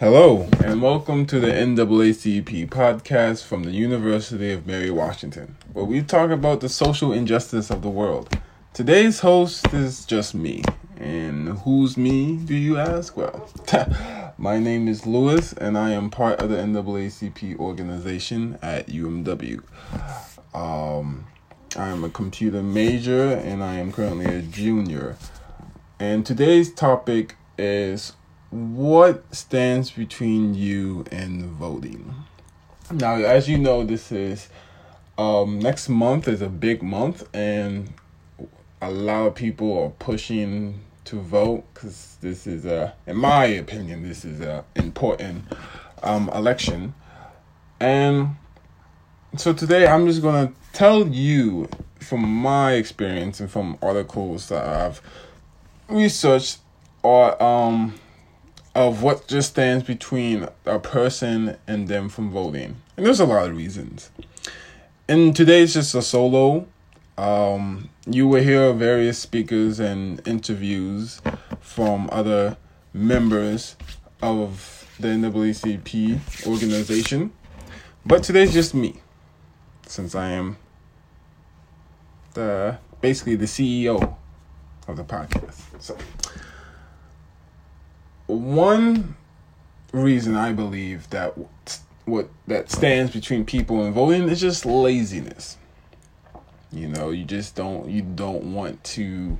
Hello, and welcome to the NAACP podcast from the University of Mary Washington, where we talk about the social injustice of the world. Today's host is just me. And who's me, do you ask? Well, my name is Lewis, and I am part of the NAACP organization at UMW. Um, I am a computer major, and I am currently a junior. And today's topic is what stands between you and voting. Now, as you know, this is um, next month is a big month, and a lot of people are pushing to vote because this is a, in my opinion, this is a important um, election, and so today I'm just gonna tell you from my experience and from articles that I've researched or um of what just stands between a person and them from voting. And there's a lot of reasons. And today's just a solo. Um, you will hear various speakers and interviews from other members of the NAACP organization. But today's just me, since I am the basically the CEO of the podcast. So one reason I believe that what that stands between people and voting is just laziness. You know, you just don't you don't want to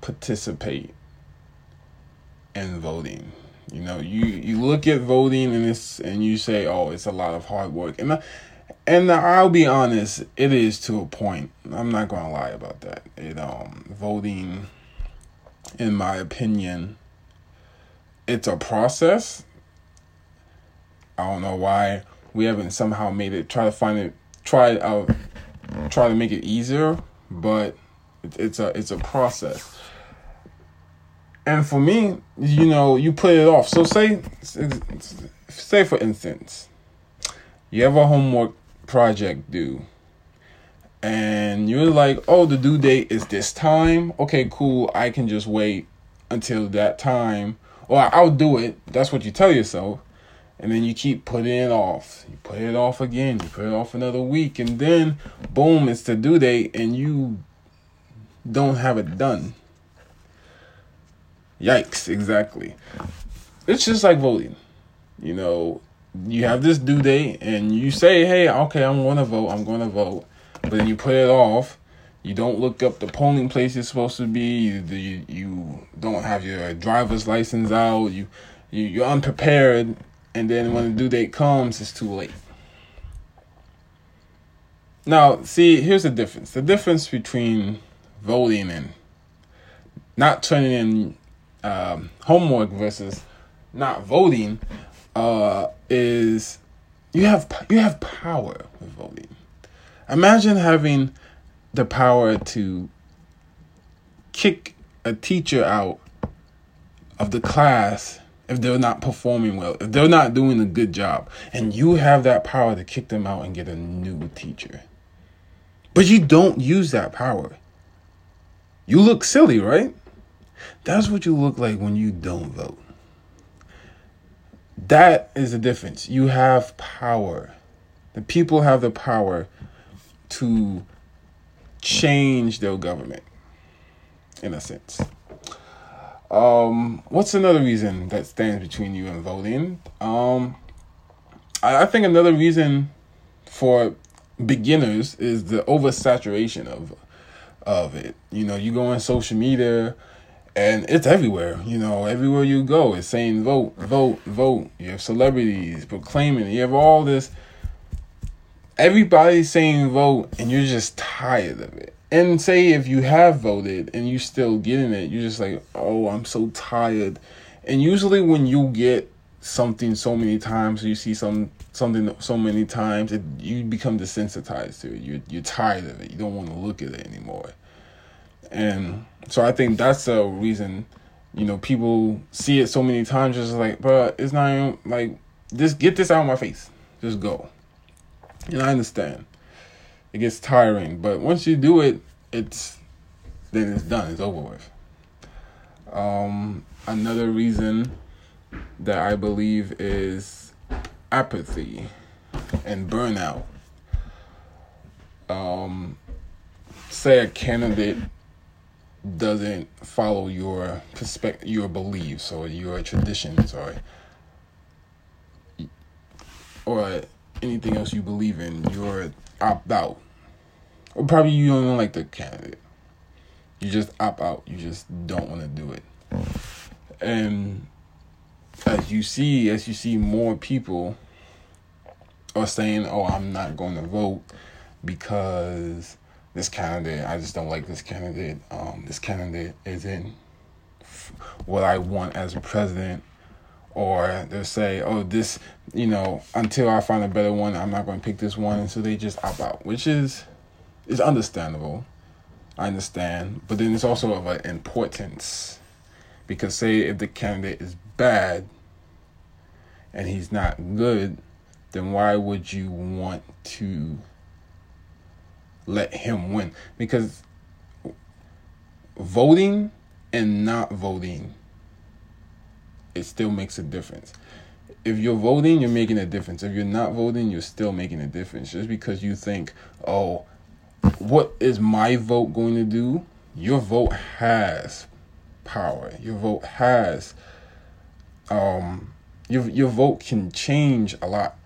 participate in voting. You know, you you look at voting and it's and you say, "Oh, it's a lot of hard work." And I, and I'll be honest, it is to a point. I'm not going to lie about that. It um voting in my opinion it's a process. I don't know why we haven't somehow made it try to find it try out try to make it easier, but it's a it's a process. And for me, you know, you put it off. So say say for instance, you have a homework project due. And you're like, "Oh, the due date is this time. Okay, cool. I can just wait until that time or I'll do it. That's what you tell yourself. And then you keep putting it off. You put it off again. You put it off another week. And then, boom, it's the due date and you don't have it done. Yikes, exactly. It's just like voting. You know, you have this due date and you say, hey, okay, I'm going to vote. I'm going to vote. But then you put it off you don't look up the polling place you're supposed to be. You, you, you don't have your driver's license out. You, you you're unprepared, and then when the due date comes, it's too late. Now, see, here's the difference. The difference between voting and not turning in um, homework versus not voting uh, is you have you have power with voting. Imagine having the power to kick a teacher out of the class if they're not performing well, if they're not doing a good job, and you have that power to kick them out and get a new teacher. But you don't use that power. You look silly, right? That's what you look like when you don't vote. That is the difference. You have power. The people have the power to change their government, in a sense. Um, what's another reason that stands between you and voting? Um, I, I think another reason for beginners is the oversaturation of of it. You know, you go on social media and it's everywhere. You know, everywhere you go, it's saying vote, vote, vote. You have celebrities proclaiming. You have all this everybody's saying vote and you're just tired of it. And say if you have voted and you're still getting it, you're just like, oh, I'm so tired. And usually when you get something so many times, you see some something so many times, it, you become desensitized to it. You're you're tired of it. You don't want to look at it anymore. And so I think that's the reason, you know, people see it so many times, just like, bro, it's not even, like, just get this out of my face. Just go. And I understand. It gets tiring, but once you do it, it's then it's done. It's over with. Um, another reason that I believe is apathy and burnout. Um, say a candidate doesn't follow your perspective, your beliefs, or your traditions, or or anything else you believe in, you're opt out. Or probably you don't even like the candidate. You just opt out. You just don't want to do it. And as you see, as you see more people are saying, "Oh, I'm not going to vote because this candidate. I just don't like this candidate. Um, this candidate isn't what I want as a president." Or they'll say, "Oh, this, you know, until I find a better one, I'm not going to pick this one," and so they just opt out, which is is understandable. I understand, but then it's also of an importance because say if the candidate is bad and he's not good, then why would you want to let him win? Because voting and not voting it still makes a difference. If you're voting, you're making a difference. If you're not voting, you're still making a difference. Just because you think, oh, what is my vote going to do? Your vote has power. Your vote has um your your vote can change a lot.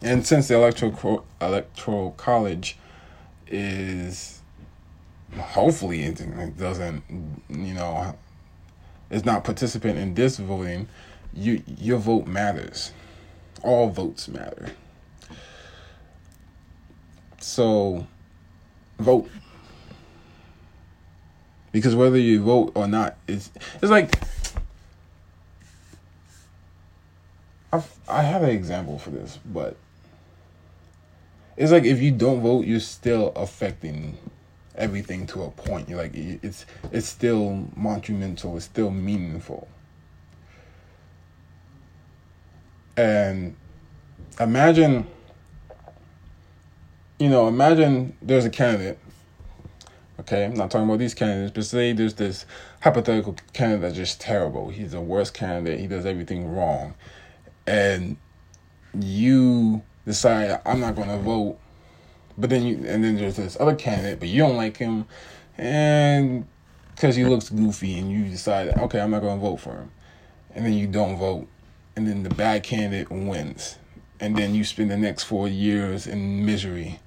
And since the electoral electoral college is hopefully it doesn't you know is not participant in this voting, you your vote matters. All votes matter. So vote. Because whether you vote or not, it's it's like I've, I have an example for this, but it's like if you don't vote, you're still affecting everything to a point. You're like it's it's still monumental. It's still meaningful. And imagine, you know, imagine there's a candidate. Okay, I'm not talking about these candidates, but say there's this hypothetical candidate that's just terrible. He's the worst candidate. He does everything wrong, and you decide I'm not going to vote but then you and then there's this other candidate, but you don't like him, and because he looks goofy, and you decide, okay, I'm not going to vote for him, and then you don't vote, and then the bad candidate wins, and then you spend the next four years in misery,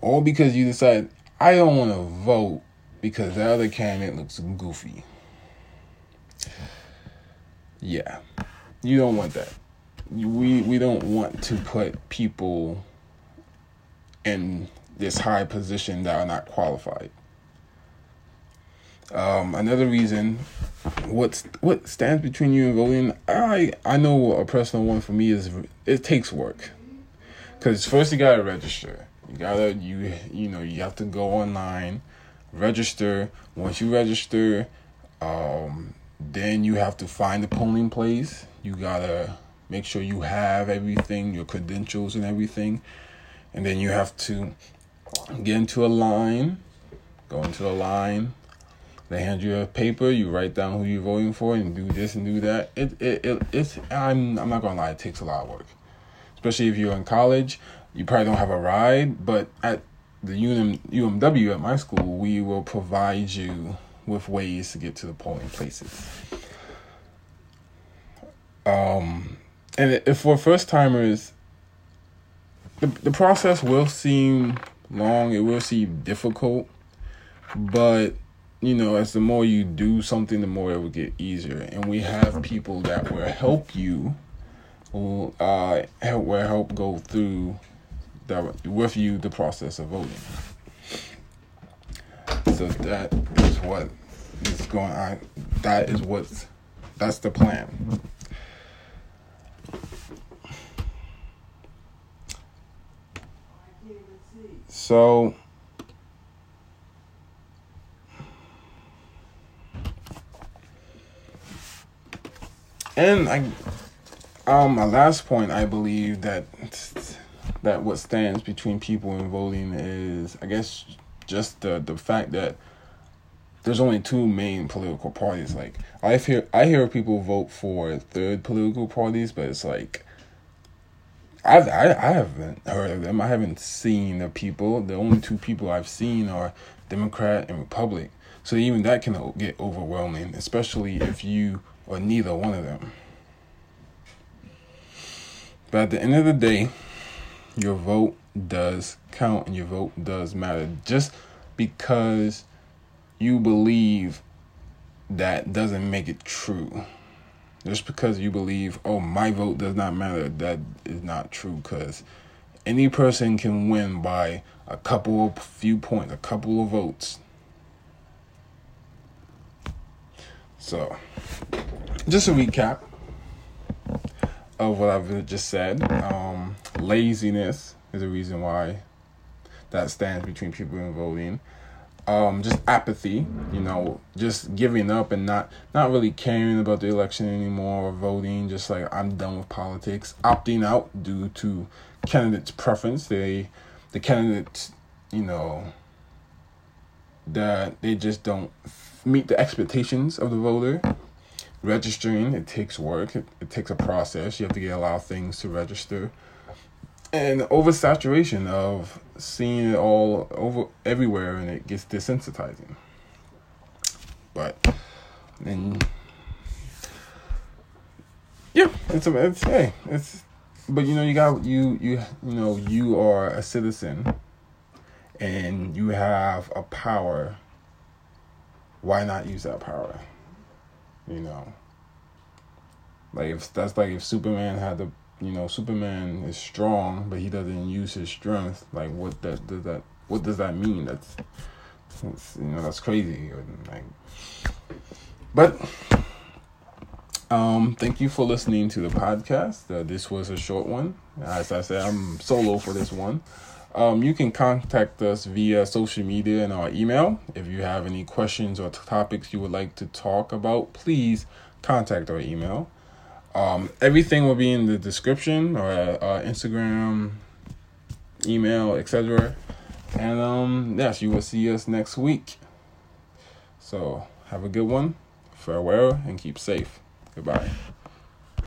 all because you decide I don't want to vote because the other candidate looks goofy. Yeah, you don't want that. We we don't want to put people in this high position that are not qualified. Um, another reason, what's what stands between you and voting? I I know a personal one for me is it takes work, because first you gotta register. You gotta you you know you have to go online, register. Once you register, um, then you have to find the polling place. You gotta make sure you have everything, your credentials and everything and then you have to get into a line, go into a line. They hand you a paper, you write down who you're voting for, and do this and do that. It it, it it's I'm I'm not gonna lie, it takes a lot of work, especially if you're in college. You probably don't have a ride, but at the UM, UMW at my school, we will provide you with ways to get to the polling places. Um, and for first timers, the, the process will seem long, it will seem difficult, but you know, as the more you do something, the more it will get easier. And we have people that will help you, will uh, help will help go through that with you the process of voting. So that is what is going on. That is what's that's the plan. So and I um my last point I believe that that what stands between people and voting is I guess just the the fact that there's only two main political parties. Like I hear I hear people vote for third political parties, but it's like I've, I I haven't heard of them. I haven't seen the people. The only two people I've seen are Democrat and Republic. So even that can get overwhelming, especially if you are neither one of them. But at the end of the day, your vote does count and your vote does matter. Just because you believe that doesn't make it true. Just because you believe, oh, my vote does not matter, that is not true because any person can win by a couple of few points, a couple of votes. So, just a recap of what I've just said. Um, laziness is a reason why that stands between people in voting. Um, just apathy, you know, just giving up and not not really caring about the election anymore or voting. Just like I'm done with politics, opting out due to candidates' preference. They, the candidates, you know, that they just don't meet the expectations of the voter registering it takes work it, it takes a process you have to get a lot of things to register and oversaturation of seeing it all over everywhere and it gets desensitizing. But then yeah it's a it's hey it's but you know you got you you you know you are a citizen and you have a power. Why not use that power? You know, like if that's like if Superman had the you know Superman is strong, but he doesn't use his strength. Like what that does that what does that mean? That's, that's you know that's crazy. Like, but um, thank you for listening to the podcast. Uh, this was a short one. As I said, I'm solo for this one. Um, you can contact us via social media and our email. If you have any questions or topics you would like to talk about, please contact our email. Um, everything will be in the description or uh, Instagram, email, etc. And um, yes, you will see us next week. So have a good one. Farewell and keep safe. Goodbye.